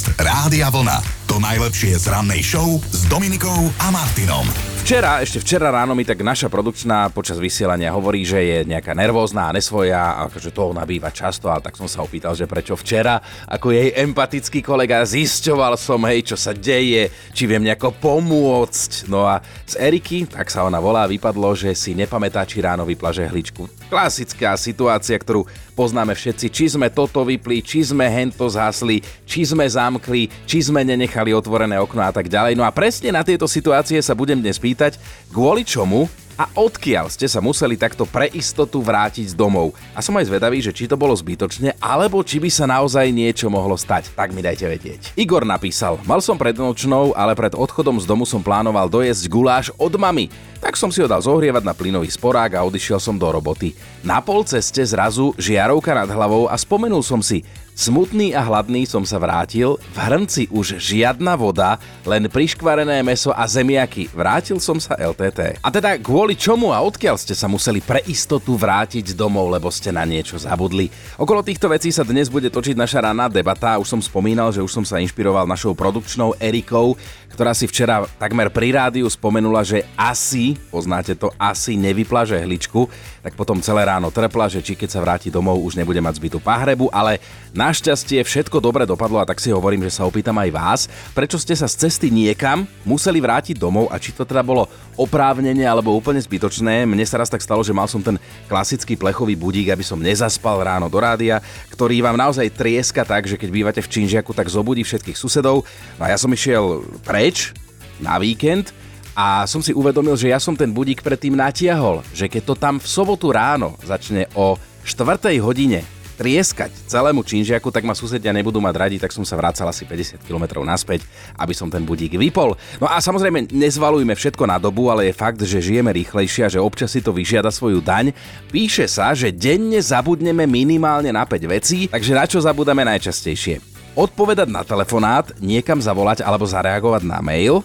Podcast Rádia Vlna. To najlepšie z rannej show s Dominikou a Martinom. Včera, ešte včera ráno mi tak naša produkčná počas vysielania hovorí, že je nejaká nervózna a nesvoja a že to ona býva často, ale tak som sa opýtal, že prečo včera, ako jej empatický kolega, zisťoval som, hej, čo sa deje, či viem nejako pomôcť. No a z Eriky, tak sa ona volá, vypadlo, že si nepamätá, či ráno vypla žehličku. Klasická situácia, ktorú poznáme všetci, či sme toto vypli, či sme hento zhasli, či sme zamkli, či sme nenechali otvorené okno a tak ďalej. No a presne na tieto situácie sa budem dnes pýtať, kvôli čomu a odkiaľ ste sa museli takto pre istotu vrátiť domov. A som aj zvedavý, že či to bolo zbytočne, alebo či by sa naozaj niečo mohlo stať. Tak mi dajte vedieť. Igor napísal, mal som pred nočnou, ale pred odchodom z domu som plánoval dojesť guláš od mamy. Tak som si ho dal zohrievať na plynový sporák a odišiel som do roboty. Na pol ceste zrazu žiarovka nad hlavou a spomenul som si, Smutný a hladný som sa vrátil, v hrnci už žiadna voda, len priškvarené meso a zemiaky. Vrátil som sa LTT. A teda kvôli čomu a odkiaľ ste sa museli pre istotu vrátiť domov, lebo ste na niečo zabudli? Okolo týchto vecí sa dnes bude točiť naša ranná debata. Už som spomínal, že už som sa inšpiroval našou produkčnou Erikou, ktorá si včera takmer pri rádiu spomenula, že asi, poznáte to, asi nevypla žehličku, tak potom celé ráno trpla, že či keď sa vráti domov už nebude mať zbytú pahrebu, ale Našťastie všetko dobre dopadlo a tak si hovorím, že sa opýtam aj vás, prečo ste sa z cesty niekam museli vrátiť domov a či to teda bolo oprávnenie alebo úplne zbytočné. Mne sa raz tak stalo, že mal som ten klasický plechový budík, aby som nezaspal ráno do rádia, ktorý vám naozaj trieska tak, že keď bývate v Činžiaku, tak zobudí všetkých susedov. No a ja som išiel preč na víkend a som si uvedomil, že ja som ten budík predtým natiahol, že keď to tam v sobotu ráno začne o 4. hodine trieskať celému činžiaku, tak ma susedia nebudú mať radi, tak som sa vracal asi 50 km naspäť, aby som ten budík vypol. No a samozrejme, nezvalujme všetko na dobu, ale je fakt, že žijeme rýchlejšie a že občas si to vyžiada svoju daň. Píše sa, že denne zabudneme minimálne na 5 vecí, takže na čo zabudáme najčastejšie? Odpovedať na telefonát, niekam zavolať alebo zareagovať na mail.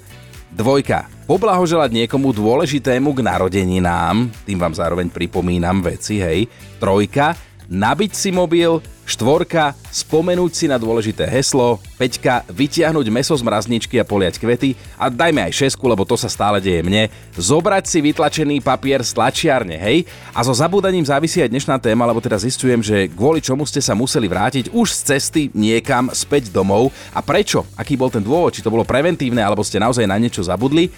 Dvojka. Poblahoželať niekomu dôležitému k narodeninám, tým vám zároveň pripomínam veci, hej. Trojka nabiť si mobil, štvorka, spomenúť si na dôležité heslo, peťka, vytiahnuť meso z mrazničky a poliať kvety a dajme aj šesku, lebo to sa stále deje mne, zobrať si vytlačený papier z tlačiarne, hej? A so zabúdaním závisí aj dnešná téma, lebo teda zistujem, že kvôli čomu ste sa museli vrátiť už z cesty niekam späť domov a prečo, aký bol ten dôvod, či to bolo preventívne alebo ste naozaj na niečo zabudli.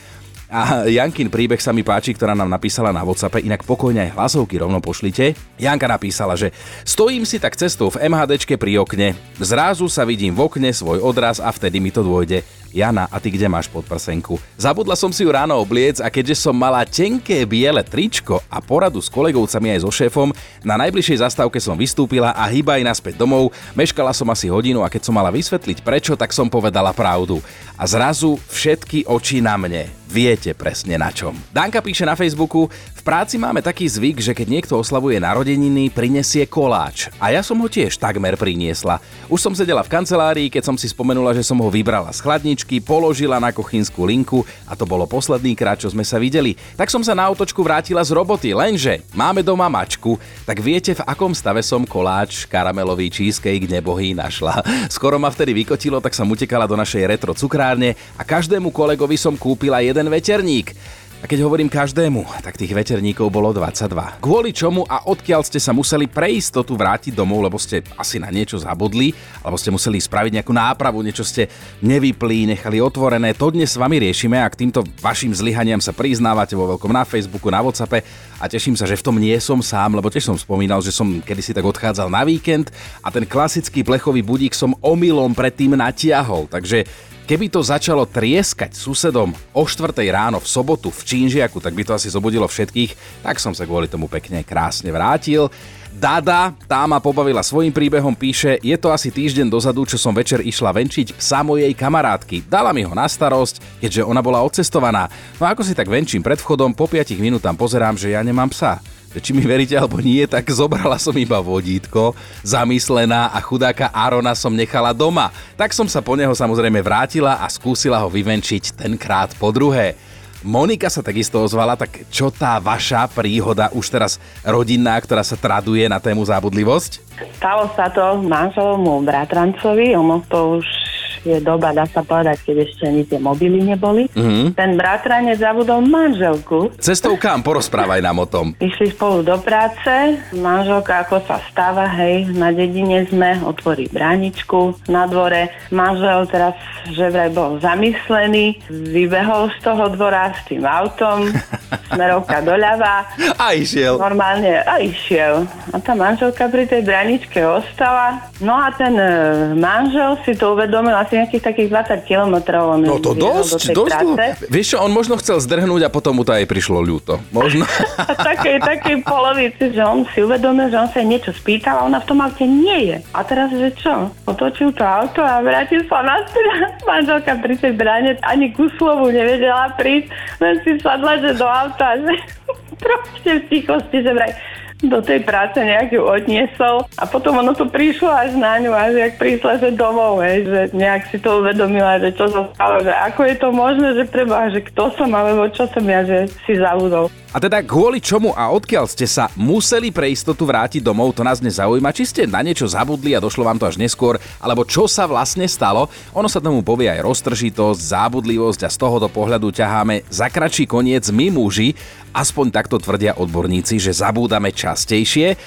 A Jankin príbeh sa mi páči, ktorá nám napísala na WhatsAppe, inak pokojne aj hlasovky rovno pošlite. Janka napísala, že stojím si tak cestou v MHDčke pri okne, zrazu sa vidím v okne svoj odraz a vtedy mi to dôjde. Jana, a ty kde máš podprsenku? Zabudla som si ju ráno obliec a keďže som mala tenké biele tričko a poradu s kolegovcami aj so šéfom, na najbližšej zastávke som vystúpila a hýba aj naspäť domov. Meškala som asi hodinu a keď som mala vysvetliť prečo, tak som povedala pravdu. A zrazu všetky oči na mne. Viete presne na čom. Danka píše na Facebooku, práci máme taký zvyk, že keď niekto oslavuje narodeniny, prinesie koláč. A ja som ho tiež takmer priniesla. Už som sedela v kancelárii, keď som si spomenula, že som ho vybrala z chladničky, položila na kuchynskú linku a to bolo posledný krát, čo sme sa videli. Tak som sa na autočku vrátila z roboty, lenže máme doma mačku, tak viete v akom stave som koláč karamelový cheesecake nebohý našla. Skoro ma vtedy vykotilo, tak som utekala do našej retro cukrárne a každému kolegovi som kúpila jeden veterník. A keď hovorím každému, tak tých veterníkov bolo 22. Kvôli čomu a odkiaľ ste sa museli pre istotu vrátiť domov, lebo ste asi na niečo zabudli, alebo ste museli spraviť nejakú nápravu, niečo ste nevyplí, nechali otvorené, to dnes s vami riešime a k týmto vašim zlyhaniam sa priznávate vo veľkom na Facebooku, na Whatsappe a teším sa, že v tom nie som sám, lebo tiež som spomínal, že som kedysi tak odchádzal na víkend a ten klasický plechový budík som omylom predtým natiahol, takže Keby to začalo trieskať susedom o 4 ráno v sobotu v Čínžiaku, tak by to asi zobudilo všetkých, tak som sa kvôli tomu pekne krásne vrátil. Dada, tá ma pobavila svojim príbehom, píše, je to asi týždeň dozadu, čo som večer išla venčiť psa mojej kamarátky. Dala mi ho na starosť, keďže ona bola odcestovaná. No ako si tak venčím pred vchodom, po 5 minútam pozerám, že ja nemám psa či mi veríte alebo nie, tak zobrala som iba vodítko, zamyslená a chudáka Arona som nechala doma. Tak som sa po neho samozrejme vrátila a skúsila ho vyvenčiť tenkrát po druhé. Monika sa takisto ozvala, tak čo tá vaša príhoda už teraz rodinná, ktorá sa traduje na tému zábudlivosť? Stalo sa to manželomu bratrancovi, ono to už je doba, dá sa povedať, keď ešte ani tie mobily neboli. Mm-hmm. Ten bratranec zabudol manželku. Cestou kam? Porozprávaj nám o tom. Išli spolu do práce, manželka ako sa stáva, hej, na dedine sme, otvorí bráničku na dvore. Manžel teraz, že vraj bol zamyslený, vybehol z toho dvora s tým autom, smerovka doľava. A išiel. Normálne, a išiel. A tá manželka pri tej bráničke ostala. No a ten e, manžel si to uvedomil asi nejakých takých 20 kilometrov. No to dosť, dosť. Vieš čo, on možno chcel zdrhnúť a potom mu to aj prišlo ľúto. Možno. takej, takej polovici, že on si uvedomil, že on sa niečo spýtal a ona v tom aute nie je. A teraz, že čo? Otočil to auto a vrátil sa na Manželka pri tej bráne ani ku slovu nevedela prísť, len si sadla, že do auta, že proste v tichosti, že vraj do tej práce nejak ju odniesol a potom ono to prišlo až na ňu, až jak prišla že domov, hej, že nejak si to uvedomila, že čo sa stalo, že ako je to možné, že preba, že kto som alebo čo som ja, že si zavudol. A teda kvôli čomu a odkiaľ ste sa museli pre istotu vrátiť domov, to nás nezaujíma. Či ste na niečo zabudli a došlo vám to až neskôr, alebo čo sa vlastne stalo. Ono sa tomu povie aj roztržitosť, zábudlivosť a z tohoto pohľadu ťaháme za kratší koniec my muži, aspoň takto tvrdia odborníci, že zabúdame častejšie.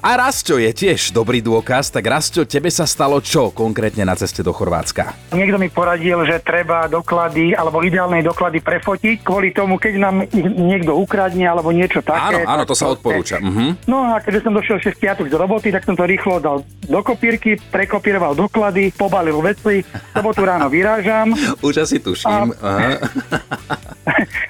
A Rasto je tiež dobrý dôkaz, tak Rasto, tebe sa stalo čo konkrétne na ceste do Chorvátska? Niekto mi poradil, že treba doklady alebo ideálne doklady prefotiť kvôli tomu, keď nám niekto ukradne alebo niečo také. Áno, áno, to sa odporúča. Uh-huh. No a keďže som došiel 6 piatok z roboty, tak som to rýchlo dal do kopírky, prekopíroval doklady, pobalil veci, sobotu ráno vyrážam. Už asi tuším. A...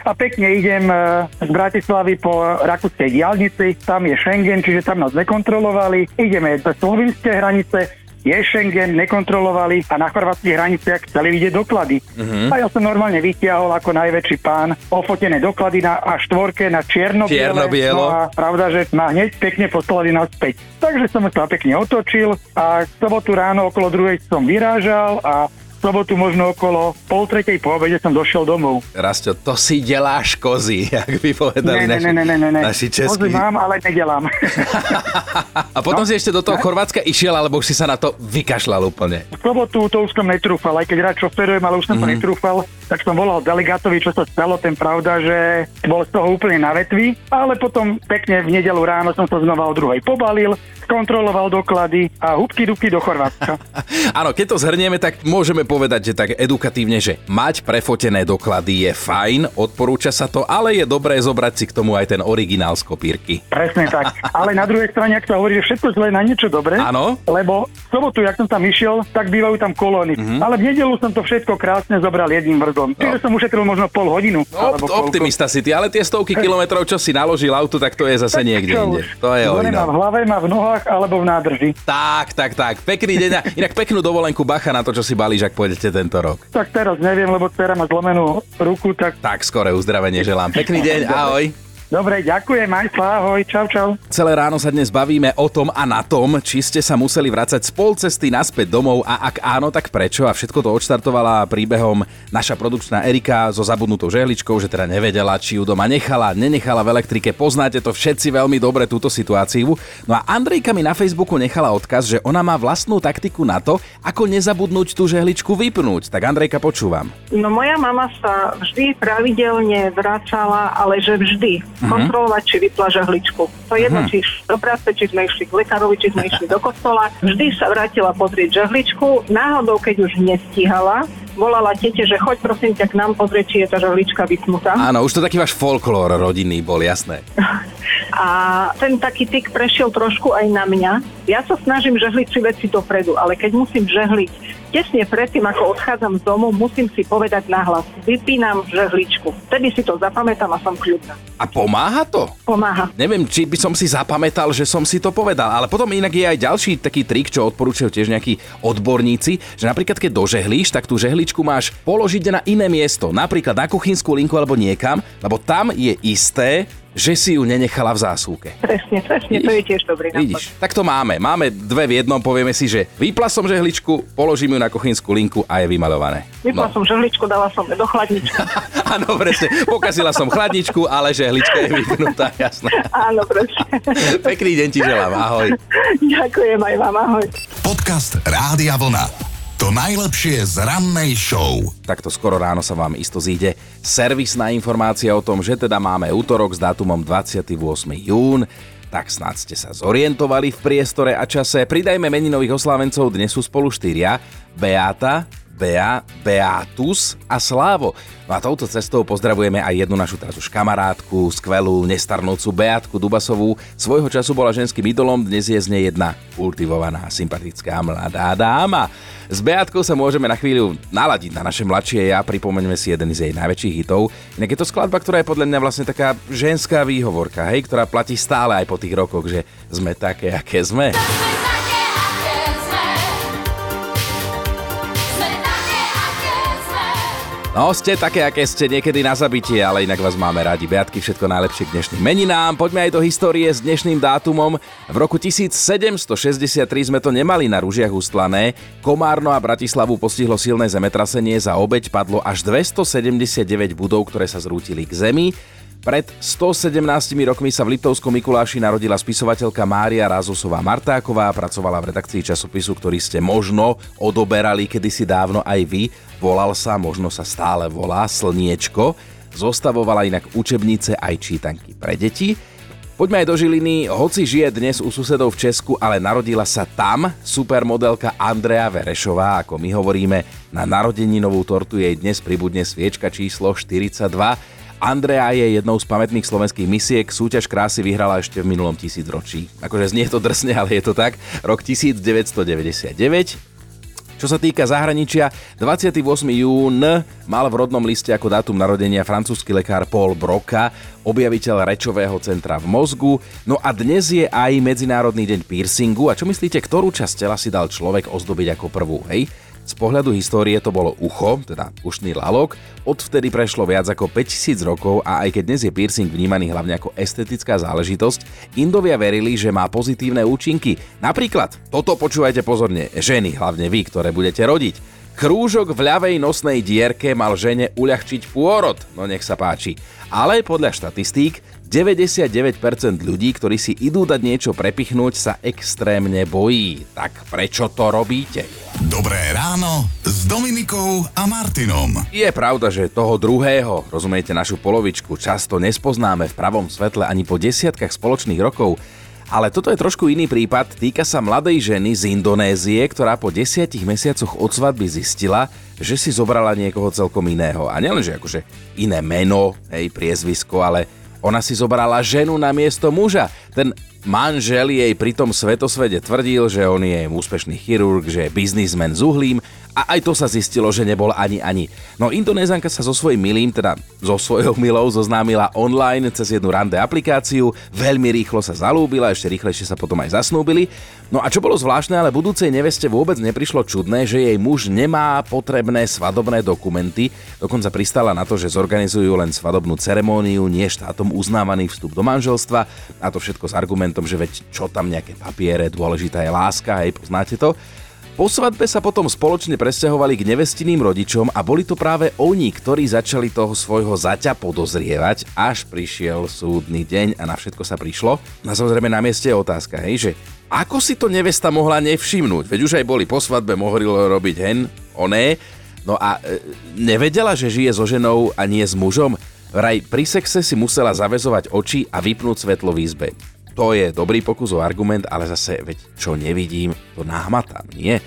A pekne idem e, z Bratislavy po rakúskej diálnici, tam je Schengen, čiže tam nás nekontrolovali. Ideme do slovinské hranice, je Schengen, nekontrolovali a na chorvátskych hraniciach chceli vidieť doklady. Uh-huh. A ja som normálne vytiahol ako najväčší pán ofotené doklady na A4 na čierno-biele. čierno No a pravda, že ma hneď pekne poslali naspäť. Takže som sa pekne otočil a sobotu ráno okolo druhej som vyrážal a sobotu možno okolo pol tretej po obede som došiel domov. Rasto, to si deláš kozy, jak by povedali ne, naši, ne, ne, ne, ne, ne. naši českí. Kozy mám, ale nedelám. a potom no? si ešte do toho Chorvátska išiel, alebo už si sa na to vykašľal úplne? V sobotu to už som netrúfal, aj keď rád šoferujem, ale už som mm-hmm. to mhm. netrúfal, tak som volal delegátovi, čo sa stalo, ten pravda, že bol z toho úplne na vetvi, ale potom pekne v nedelu ráno som sa znova o druhej pobalil, kontroloval doklady a hubky dubky do Chorvátska. Áno, keď to zhrnieme, tak môžeme povedať, že tak edukatívne, že mať prefotené doklady je fajn, odporúča sa to, ale je dobré zobrať si k tomu aj ten originál z kopírky. Presne tak. Ale na druhej strane, ak sa hovorí, že všetko zle na niečo dobré, Áno. lebo v sobotu, jak som tam išiel, tak bývajú tam kolóny. Mm-hmm. Ale v nedelu som to všetko krásne zobral jedným vrzom. No. Čiže som ušetril možno pol hodinu. No, optimista si ty, ale tie stovky kilometrov, čo si naložil auto, tak to je zase tak niekde inde. To je o v hlave, má v nohách alebo v nádrži. Tak, tak, tak. Pekný deň. Inak peknú dovolenku bacha na to, čo si balíš, ak pôjdete tento rok. Tak teraz neviem, lebo dcera má zlomenú ruku, tak... Tak, skore uzdravenie želám. Pekný deň, ahoj. Dobre, ďakujem, aj ahoj, čau, čau. Celé ráno sa dnes bavíme o tom a na tom, či ste sa museli vrácať z pol cesty naspäť domov a ak áno, tak prečo? A všetko to odštartovala príbehom naša produkčná Erika so zabudnutou žehličkou, že teda nevedela, či ju doma nechala, nenechala v elektrike. Poznáte to všetci veľmi dobre, túto situáciu. No a Andrejka mi na Facebooku nechala odkaz, že ona má vlastnú taktiku na to, ako nezabudnúť tú žehličku vypnúť. Tak Andrejka, počúvam. No moja mama sa vždy pravidelne vracala, ale že vždy uh-huh. kontrolovať, či vypla žahličku. To je jedno, uh-huh. či do práce, či sme išli k lekárovi, či sme išli do kostola. Vždy sa vrátila pozrieť žahličku. Náhodou, keď už nestíhala, volala tete, že choď prosím ťa k nám pozrieť, či je tá žahlička vypnutá. Áno, už to taký váš folklór rodinný bol, jasné. A ten taký tyk prešiel trošku aj na mňa. Ja sa snažím žehliť si veci dopredu, ale keď musím žehliť tesne predtým, ako odchádzam z domu, musím si povedať nahlas. Vypínam žehličku. Vtedy si to zapamätám a som kľudná. A pomáha to? Pomáha. Neviem, či by som si zapamätal, že som si to povedal, ale potom inak je aj ďalší taký trik, čo odporúčajú tiež nejakí odborníci, že napríklad keď dožehlíš, tak tú žehličku máš položiť na iné miesto, napríklad na kuchynskú linku alebo niekam, lebo tam je isté, že si ju nenechala v zásuvke. Presne, presne, Vidíš? to je tiež dobrý nápad. Vidíš, tak to máme. Máme dve v jednom, povieme si, že vypla som žehličku, položím ju na kuchynskú linku a je vymalované. Vypla no. som žehličku, dala som ju do chladničky. Áno, presne. Pokazila som chladničku, ale žehlička je vypnutá, jasné. Áno, presne. Pekný deň ti želám, ahoj. Ďakujem aj vám, ahoj. Podcast Rádia Vlna. To najlepšie z rannej show. Takto skoro ráno sa vám isto zíde servisná informácia o tom, že teda máme útorok s dátumom 28. jún. Tak snad ste sa zorientovali v priestore a čase. Pridajme meninových oslávencov, dnes sú spolu štyria. Beata, Bea, Beatus a Slávo. No a touto cestou pozdravujeme aj jednu našu teraz už kamarátku, skvelú, nestarnúcu Beatku Dubasovú. Svojho času bola ženským idolom, dnes je z nej jedna kultivovaná, sympatická mladá dáma. S Beatkou sa môžeme na chvíľu naladiť na naše mladšie ja, pripomeňme si jeden z jej najväčších hitov. Inak je to skladba, ktorá je podľa mňa vlastne taká ženská výhovorka, hej, ktorá platí stále aj po tých rokoch, že sme také, aké sme. No, ste také, aké ste niekedy na zabitie, ale inak vás máme radi. Beatky, všetko najlepšie k dnešným meninám. Poďme aj do histórie s dnešným dátumom. V roku 1763 sme to nemali na rúžiach ustlané. Komárno a Bratislavu postihlo silné zemetrasenie. Za obeď padlo až 279 budov, ktoré sa zrútili k zemi. Pred 117 rokmi sa v Liptovskom Mikuláši narodila spisovateľka Mária Rázosová Martáková, pracovala v redakcii časopisu, ktorý ste možno odoberali kedysi dávno aj vy. Volal sa, možno sa stále volá Slniečko. Zostavovala inak učebnice aj čítanky pre deti. Poďme aj do Žiliny. Hoci žije dnes u susedov v Česku, ale narodila sa tam supermodelka Andrea Verešová, ako my hovoríme. Na narodeninovú tortu jej dnes pribudne sviečka číslo 42. Andrea je jednou z pamätných slovenských misiek, súťaž krásy vyhrala ešte v minulom tisícročí. Akože znie to drsne, ale je to tak. Rok 1999. Čo sa týka zahraničia, 28. jún mal v rodnom liste ako dátum narodenia francúzsky lekár Paul Broca, objaviteľ rečového centra v mozgu. No a dnes je aj Medzinárodný deň piercingu. A čo myslíte, ktorú časť tela si dal človek ozdobiť ako prvú, hej? Z pohľadu histórie to bolo ucho, teda ušný lalok, odvtedy prešlo viac ako 5000 rokov a aj keď dnes je piercing vnímaný hlavne ako estetická záležitosť, Indovia verili, že má pozitívne účinky. Napríklad, toto počúvajte pozorne, ženy, hlavne vy, ktoré budete rodiť. Krúžok v ľavej nosnej dierke mal žene uľahčiť pôrod, no nech sa páči. Ale podľa štatistík 99% ľudí, ktorí si idú dať niečo prepichnúť, sa extrémne bojí. Tak prečo to robíte? Dobré ráno s Dominikou a Martinom. Je pravda, že toho druhého, rozumiete našu polovičku, často nespoznáme v pravom svetle ani po desiatkách spoločných rokov, ale toto je trošku iný prípad, týka sa mladej ženy z Indonézie, ktorá po desiatich mesiacoch od svadby zistila, že si zobrala niekoho celkom iného. A nielenže akože iné meno, hej, priezvisko, ale ona si zobrala ženu na miesto muža. Ten manžel jej pri tom svetosvede tvrdil, že on je úspešný chirurg, že je biznismen s uhlím a aj to sa zistilo, že nebol ani ani. No Indonézanka sa so svojím milým, teda so svojou milou zoznámila online cez jednu rande aplikáciu, veľmi rýchlo sa zalúbila, ešte rýchlejšie sa potom aj zasnúbili. No a čo bolo zvláštne, ale budúcej neveste vôbec neprišlo čudné, že jej muž nemá potrebné svadobné dokumenty, dokonca pristala na to, že zorganizujú len svadobnú ceremóniu, nie štátom uznávaný vstup do manželstva a to všetko s argumentom, že veď čo tam nejaké papiere, dôležitá je láska, hej, poznáte to. Po svadbe sa potom spoločne presťahovali k nevestiným rodičom a boli to práve oni, ktorí začali toho svojho zaťa podozrievať, až prišiel súdny deň a na všetko sa prišlo. Na samozrejme na mieste je otázka, hej, že ako si to nevesta mohla nevšimnúť? Veď už aj boli po svadbe, mohli robiť hen, oné. No a e, nevedela, že žije so ženou a nie s mužom? Vraj pri sexe si musela zavezovať oči a vypnúť svetlo v izbe. To je dobrý pokus o argument, ale zase, veď čo nevidím, to náhmatám, nie?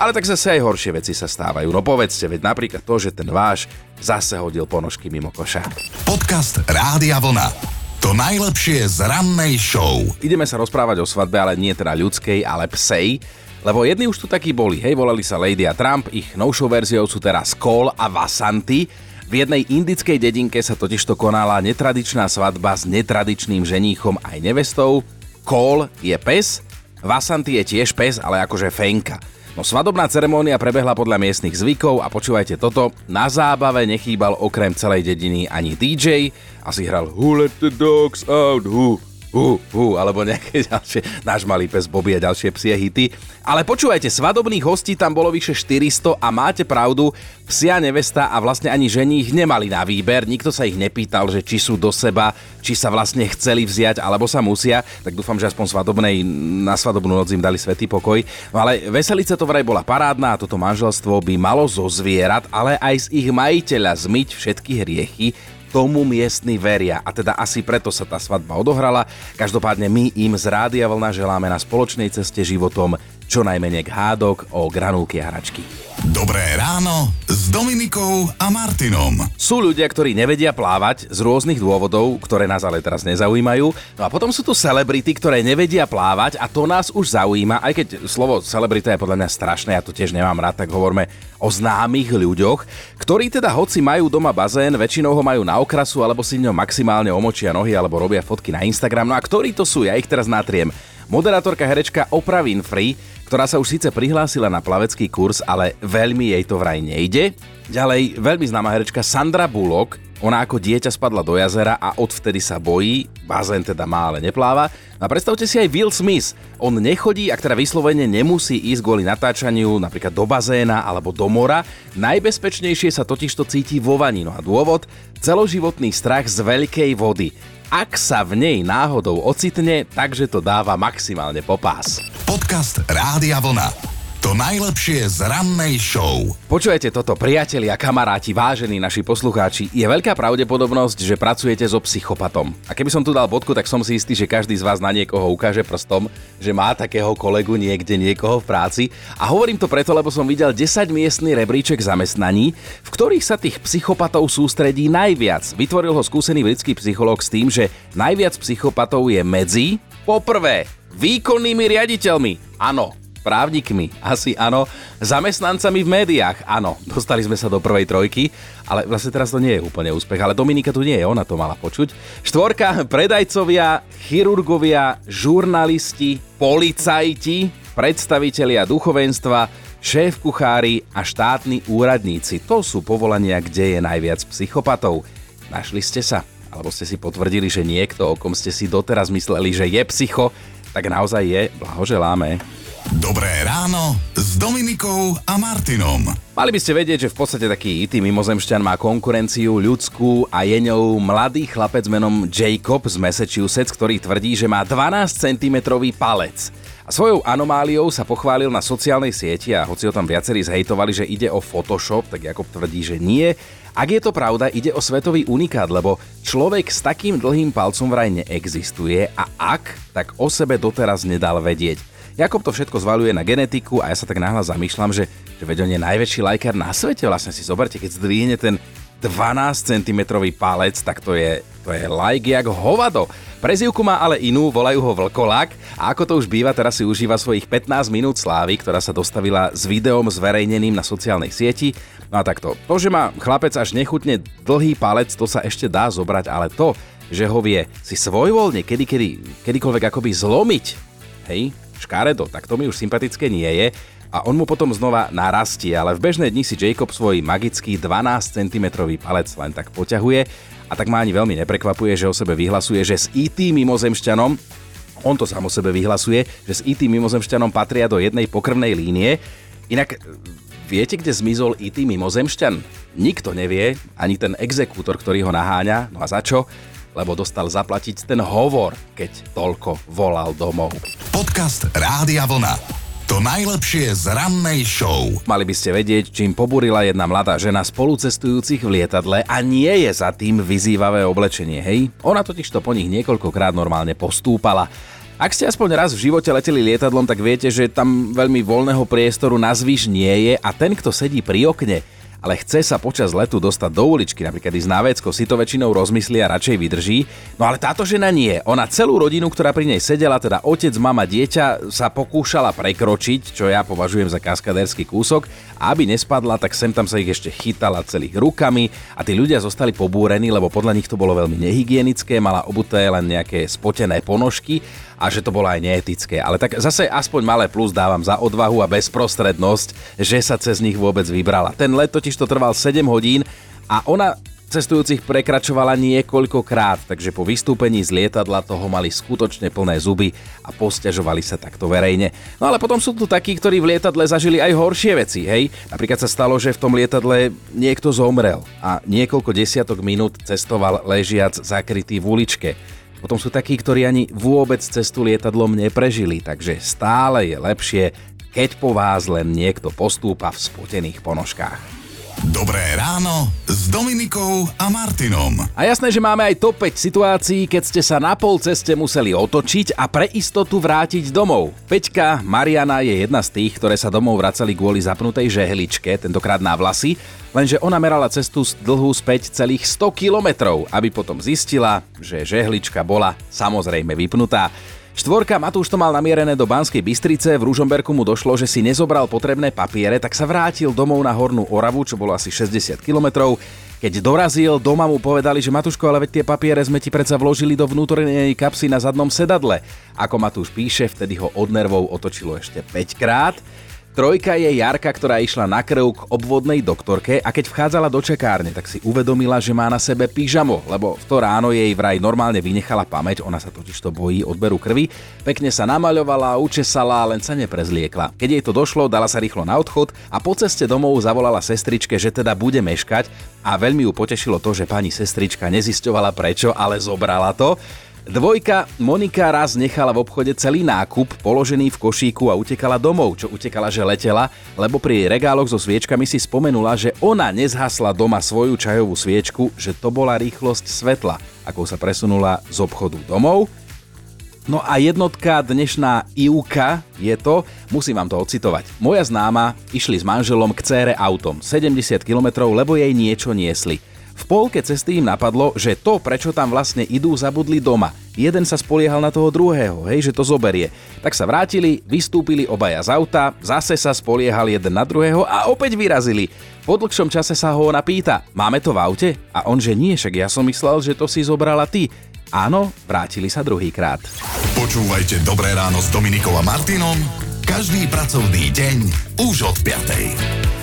Ale tak zase aj horšie veci sa stávajú. No povedzte, veď napríklad to, že ten váš zase hodil ponožky mimo koša. Podcast Rádia Vlna. To najlepšie z rannej show. Ideme sa rozprávať o svadbe, ale nie teda ľudskej, ale psej. Lebo jedni už tu takí boli, hej, volali sa Lady a Trump, ich novšou verziou sú teraz Cole a Vasanti. V jednej indickej dedinke sa totižto konala netradičná svadba s netradičným ženíchom aj nevestou. Kol je pes, Vasanti je tiež pes, ale akože fenka. No svadobná ceremónia prebehla podľa miestnych zvykov a počúvajte toto, na zábave nechýbal okrem celej dediny ani DJ a si hral Who let the dogs out, who? Uh, uh, alebo nejaké ďalšie, náš malý pes Bobby a ďalšie psie hity. Ale počúvajte, svadobných hostí tam bolo vyše 400 a máte pravdu, psia nevesta a vlastne ani žení ich nemali na výber, nikto sa ich nepýtal, že či sú do seba, či sa vlastne chceli vziať, alebo sa musia, tak dúfam, že aspoň svadobnej, na svadobnú noc im dali svetý pokoj. No ale veselica to vraj bola parádna a toto manželstvo by malo zo zvierat, ale aj z ich majiteľa zmyť všetky hriechy, tomu miestni veria a teda asi preto sa tá svadba odohrala. Každopádne my im z Rádia Vlna želáme na spoločnej ceste životom čo najmenej hádok o granulky a hračky. Dobré ráno s Dominikou a Martinom. Sú ľudia, ktorí nevedia plávať z rôznych dôvodov, ktoré nás ale teraz nezaujímajú. No a potom sú tu celebrity, ktoré nevedia plávať a to nás už zaujíma, aj keď slovo celebrita je podľa mňa strašné, ja to tiež nemám rád, tak hovoríme o známych ľuďoch, ktorí teda hoci majú doma bazén, väčšinou ho majú na okrasu alebo si ňom maximálne omočia nohy alebo robia fotky na Instagram. No a ktorí to sú, ja ich teraz natriem. Moderátorka herečka Oprah Winfrey, ktorá sa už síce prihlásila na plavecký kurz, ale veľmi jej to vraj nejde. Ďalej, veľmi známa herečka Sandra Bullock, ona ako dieťa spadla do jazera a odvtedy sa bojí, bazén teda má, ale nepláva. A predstavte si aj Will Smith. On nechodí, ak teda vyslovene nemusí ísť kvôli natáčaniu napríklad do bazéna alebo do mora. Najbezpečnejšie sa totiž to cíti vo vani. No a dôvod? Celoživotný strach z veľkej vody. Ak sa v nej náhodou ocitne, takže to dáva maximálne popás. Podcast Rádia Vlna. To najlepšie z rannej show. Počujete toto, priatelia, kamaráti, vážení naši poslucháči. Je veľká pravdepodobnosť, že pracujete so psychopatom. A keby som tu dal bodku, tak som si istý, že každý z vás na niekoho ukáže prstom, že má takého kolegu niekde, niekoho v práci. A hovorím to preto, lebo som videl 10 miestny rebríček zamestnaní, v ktorých sa tých psychopatov sústredí najviac. Vytvoril ho skúsený britský psychológ s tým, že najviac psychopatov je medzi, poprvé, výkonnými riaditeľmi. Áno, právnikmi, asi áno, zamestnancami v médiách, áno, dostali sme sa do prvej trojky, ale vlastne teraz to nie je úplne úspech, ale Dominika tu nie je, ona to mala počuť. Štvorka, predajcovia, chirurgovia, žurnalisti, policajti, predstavitelia duchovenstva, šéf kuchári a štátni úradníci. To sú povolania, kde je najviac psychopatov. Našli ste sa? Alebo ste si potvrdili, že niekto, o kom ste si doteraz mysleli, že je psycho, tak naozaj je, blahoželáme. Dobré ráno s Dominikou a Martinom. Mali by ste vedieť, že v podstate taký IT mimozemšťan má konkurenciu ľudskú a je ňou mladý chlapec menom Jacob z Massachusetts, ktorý tvrdí, že má 12 cm palec. A svojou anomáliou sa pochválil na sociálnej sieti a hoci ho tam viacerí zhejtovali, že ide o Photoshop, tak Jakob tvrdí, že nie. Ak je to pravda, ide o svetový unikát, lebo človek s takým dlhým palcom vraj neexistuje a ak, tak o sebe doteraz nedal vedieť. Jakob to všetko zvaluje na genetiku a ja sa tak náhľad zamýšľam, že, že veď on je najväčší lajkár na svete, vlastne si zoberte, keď zdvihne ten 12 cm palec, tak to je, to je like jak hovado. Prezivku má ale inú, volajú ho Vlkolák a ako to už býva, teraz si užíva svojich 15 minút slávy, ktorá sa dostavila s videom zverejneným na sociálnej sieti. No a takto, to, že má chlapec až nechutne dlhý palec, to sa ešte dá zobrať, ale to, že ho vie si svojvoľne kedy, kedy, kedykoľvek akoby zlomiť, hej, škaredo, tak to mi už sympatické nie je a on mu potom znova narastie, ale v bežné dni si Jacob svoj magický 12 cm palec len tak poťahuje a tak ma ani veľmi neprekvapuje, že o sebe vyhlasuje, že s IT mimozemšťanom on to sám o sebe vyhlasuje, že s IT mimozemšťanom patria do jednej pokrvnej línie. Inak viete, kde zmizol IT mimozemšťan? Nikto nevie, ani ten exekútor, ktorý ho naháňa. No a za čo? Lebo dostal zaplatiť ten hovor, keď toľko volal domov. Podcast Rádia Vlna. To najlepšie z rannej show. Mali by ste vedieť, čím pobúrila jedna mladá žena spolucestujúcich v lietadle a nie je za tým vyzývavé oblečenie, hej? Ona totiž to po nich niekoľkokrát normálne postúpala. Ak ste aspoň raz v živote leteli lietadlom, tak viete, že tam veľmi voľného priestoru na zvyš nie je a ten, kto sedí pri okne, ale chce sa počas letu dostať do uličky, napríklad ísť na vecko, si to väčšinou rozmyslí a radšej vydrží. No ale táto žena nie. Ona celú rodinu, ktorá pri nej sedela, teda otec, mama, dieťa, sa pokúšala prekročiť, čo ja považujem za kaskadérsky kúsok. A aby nespadla, tak sem tam sa ich ešte chytala celých rukami a tí ľudia zostali pobúrení, lebo podľa nich to bolo veľmi nehygienické, mala obuté len nejaké spotené ponožky a že to bolo aj neetické. Ale tak zase aspoň malé plus dávam za odvahu a bezprostrednosť, že sa cez nich vôbec vybrala. Ten let totiž to trval 7 hodín a ona cestujúcich prekračovala niekoľkokrát, takže po vystúpení z lietadla toho mali skutočne plné zuby a posťažovali sa takto verejne. No ale potom sú tu takí, ktorí v lietadle zažili aj horšie veci, hej? Napríklad sa stalo, že v tom lietadle niekto zomrel a niekoľko desiatok minút cestoval ležiac zakrytý v uličke. Potom sú takí, ktorí ani vôbec cestu lietadlom neprežili, takže stále je lepšie, keď po vás len niekto postúpa v spotených ponožkách. Dobré ráno s Dominikou a Martinom. A jasné, že máme aj top 5 situácií, keď ste sa na pol ceste museli otočiť a pre istotu vrátiť domov. Peťka Mariana je jedna z tých, ktoré sa domov vracali kvôli zapnutej žehličke, tentokrát na vlasy, lenže ona merala cestu z dlhú späť celých 100 kilometrov, aby potom zistila, že žehlička bola samozrejme vypnutá. Štvorka Matúš to mal namierené do Banskej Bystrice, v Ružomberku mu došlo, že si nezobral potrebné papiere, tak sa vrátil domov na Hornú Oravu, čo bolo asi 60 kilometrov. Keď dorazil, doma mu povedali, že Matúško, ale veď tie papiere sme ti predsa vložili do vnútornej kapsy na zadnom sedadle. Ako Matúš píše, vtedy ho od nervov otočilo ešte 5 krát. Trojka je Jarka, ktorá išla na krv k obvodnej doktorke a keď vchádzala do čakárne, tak si uvedomila, že má na sebe pyžamo, lebo v to ráno jej vraj normálne vynechala pamäť, ona sa totiž to bojí odberu krvi. Pekne sa namaľovala, učesala, len sa neprezliekla. Keď jej to došlo, dala sa rýchlo na odchod a po ceste domov zavolala sestričke, že teda bude meškať a veľmi ju potešilo to, že pani sestrička nezisťovala prečo, ale zobrala to. Dvojka Monika raz nechala v obchode celý nákup položený v košíku a utekala domov, čo utekala, že letela, lebo pri regáloch so sviečkami si spomenula, že ona nezhasla doma svoju čajovú sviečku, že to bola rýchlosť svetla, ako sa presunula z obchodu domov. No a jednotka dnešná Iuka je to, musím vám to ocitovať. Moja známa išli s manželom k cére autom 70 km, lebo jej niečo niesli. V polke cesty im napadlo, že to, prečo tam vlastne idú, zabudli doma. Jeden sa spoliehal na toho druhého, hej, že to zoberie. Tak sa vrátili, vystúpili obaja z auta, zase sa spoliehal jeden na druhého a opäť vyrazili. Po dlhšom čase sa ho ona pýta, máme to v aute? A on, že nie, však ja som myslel, že to si zobrala ty. Áno, vrátili sa druhýkrát. Počúvajte Dobré ráno s Dominikou a Martinom každý pracovný deň už od 5.